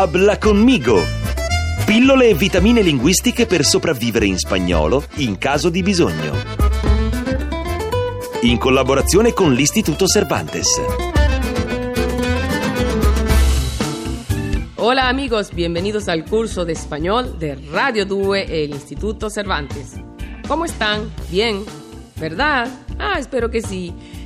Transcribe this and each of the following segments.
Habla conmigo! Pillole e vitamine linguistiche per sopravvivere in spagnolo in caso di bisogno. In collaborazione con l'Istituto Cervantes. Hola amigos, bienvenidos al curso de español de Radio 2 e el Instituto Cervantes. ¿Cómo están? Bien, ¿verdad? Ah, spero che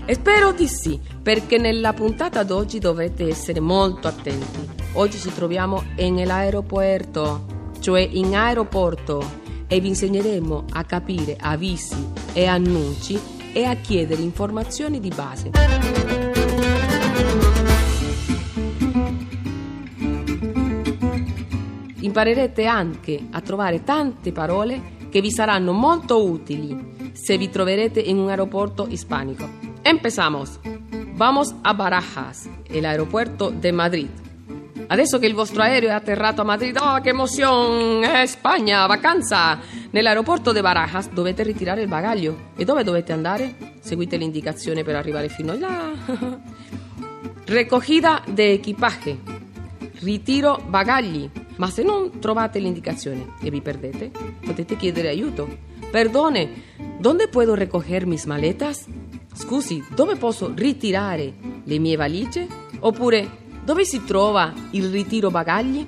sì. Spero di sì, perché nella puntata d'oggi dovete essere molto attenti. Oggi ci troviamo nell'aeroporto, cioè in aeroporto, e vi insegneremo a capire avvisi e annunci e a chiedere informazioni di base. Imparerete anche a trovare tante parole che vi saranno molto utili se vi troverete in un aeroporto hispánico. Empezamos. Vamos a Barajas, el aeropuerto de Madrid. Adesso che il vostro aereo è atterrato a Madrid, oh che emozione! Spagna, vacanza! Nell'aeroporto di Barajas dovete ritirare il bagaglio. E dove dovete andare? Seguite l'indicazione per arrivare fino là. Recogida de equipaje. Ritiro bagagli. Ma se non trovate l'indicazione e vi perdete, potete chiedere aiuto. Perdone, dove puedo recoger mis maletas? Scusi, dove posso ritirare le mie valigie? Oppure, dove si trova il ritiro bagagli?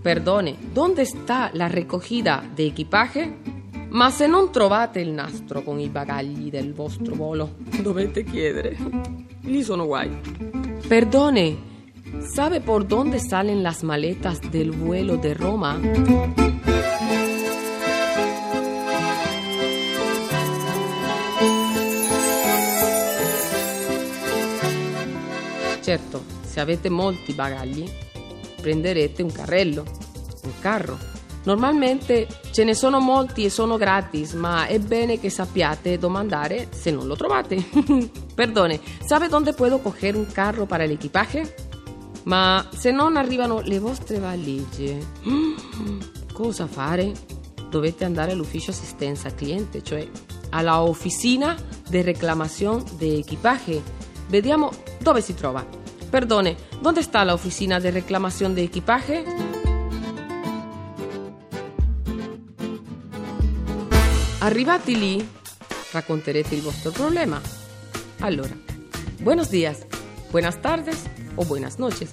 Perdone, dove sta la recogida de equipaje? Ma se non trovate il nastro con i bagagli del vostro volo, dovete chiedere. Lì sono guai. Perdone, ¿sabe por dónde salen las maletas del vuelo de Roma? Certo, se avete molti bagagli, prenderete un carrello, un carro. Normalmente ce ne sono molti e sono gratis, ma è bene che sappiate domandare se non lo trovate. Perdone, ¿sabe dónde puedo coger un carro para el equipaje? Ma se non arrivano le vostre valigie, cosa fare? Dovete andare all'ufficio assistenza cliente, cioè alla oficina de reclamación de equipaje. Vediamo dove si trova. Perdone, dove sta la oficina de reclamación de equipaje? Arrivati lì, racconterete il vostro problema. Allora, buenos días, buenas tardes o buenas noches.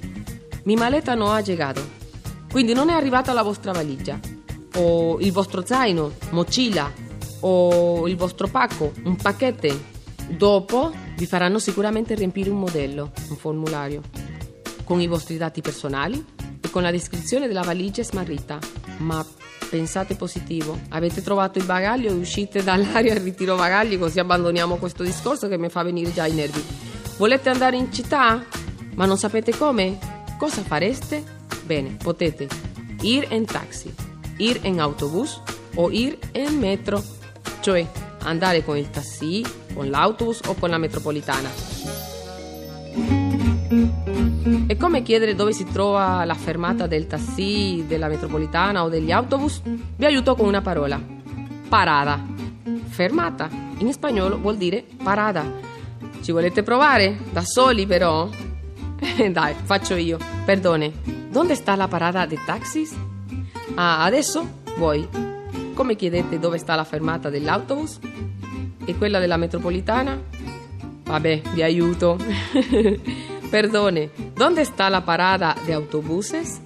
Mi maleta non ha llegado, quindi non è arrivata la vostra valigia, o il vostro zaino, mochila, o il vostro pacco, un pacchetto. Dopo vi faranno sicuramente riempire un modello, un formulario, con i vostri dati personali e con la descrizione della valigia smarrita. Ma pensate positivo, avete trovato il bagaglio e uscite dall'area al ritiro bagagli così abbandoniamo questo discorso che mi fa venire già i nervi. Volete andare in città? Ma non sapete come? Cosa fareste? Bene, potete ir en taxi, ir en autobus o ir en metro, cioè andare con il taxi, con l'autobus o con la metropolitana. E come chiedere dove si trova la fermata del taxi, della metropolitana o degli autobus? Vi aiuto con una parola. Parada. Fermata. In spagnolo vuol dire parada. Ci volete provare? Da soli però? Dai, faccio io. Perdone, dove sta la parada dei taxis? Ah, adesso voi. Come chiedete dove sta la fermata dell'autobus? E quella della metropolitana? Vabbè, vi aiuto. Perdone, dove sta la parada de autobuses?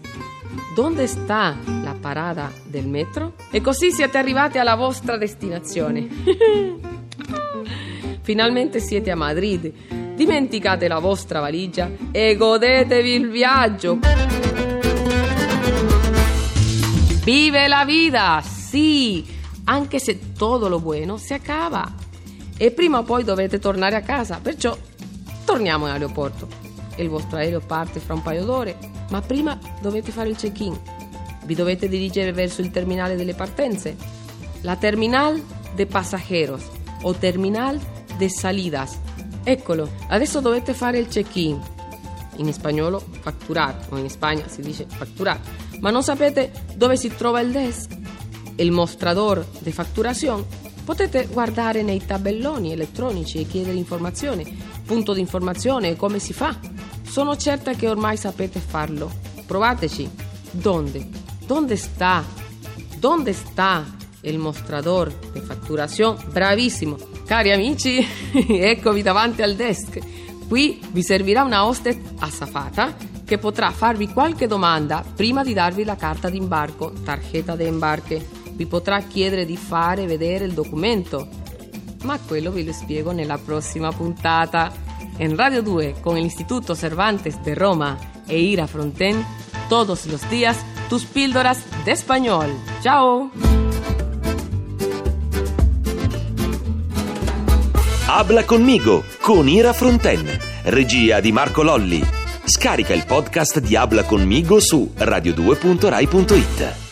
Dove sta la parada del metro? E così siete arrivati alla vostra destinazione. Finalmente siete a Madrid. Dimenticate la vostra valigia e godetevi il viaggio. Vive la vida, sì, anche se tutto lo buono si acaba. E prima o poi dovete tornare a casa, perciò torniamo in aeroporto. Il vostro aereo parte fra un paio d'ore, ma prima dovete fare il check-in. Vi dovete dirigere verso il terminale delle partenze, la terminal de pasajeros o terminal de salidas. Eccolo, adesso dovete fare il check-in. In spagnolo facturar, o in Spagna si dice facturar, ma non sapete dove si trova il desk, il mostrador de facturación. Potete guardare nei tabelloni elettronici e chiedere informazioni, punto di informazione come si fa. Sono certa che ormai sapete farlo. Provateci. ¿Dónde? ¿Dónde está? ¿Dónde está il mostrador di fatturazione? Bravissimo! Cari amici, eccovi davanti al desk. Qui vi servirà una hostess assafata che potrà farvi qualche domanda prima di darvi la carta d'imbarco, tarjeta de embarque. Vi potrà chiedere di fare vedere il documento, ma quello ve lo spiego nella prossima puntata. In Radio 2 con l'Istituto Cervantes de Roma e Ira Fronten, todos los días tus píldoras de español. Ciao! Habla conmigo con Ira Fronten, regia di Marco Lolli. Scarica il podcast di Habla conmigo su radio2.rai.it.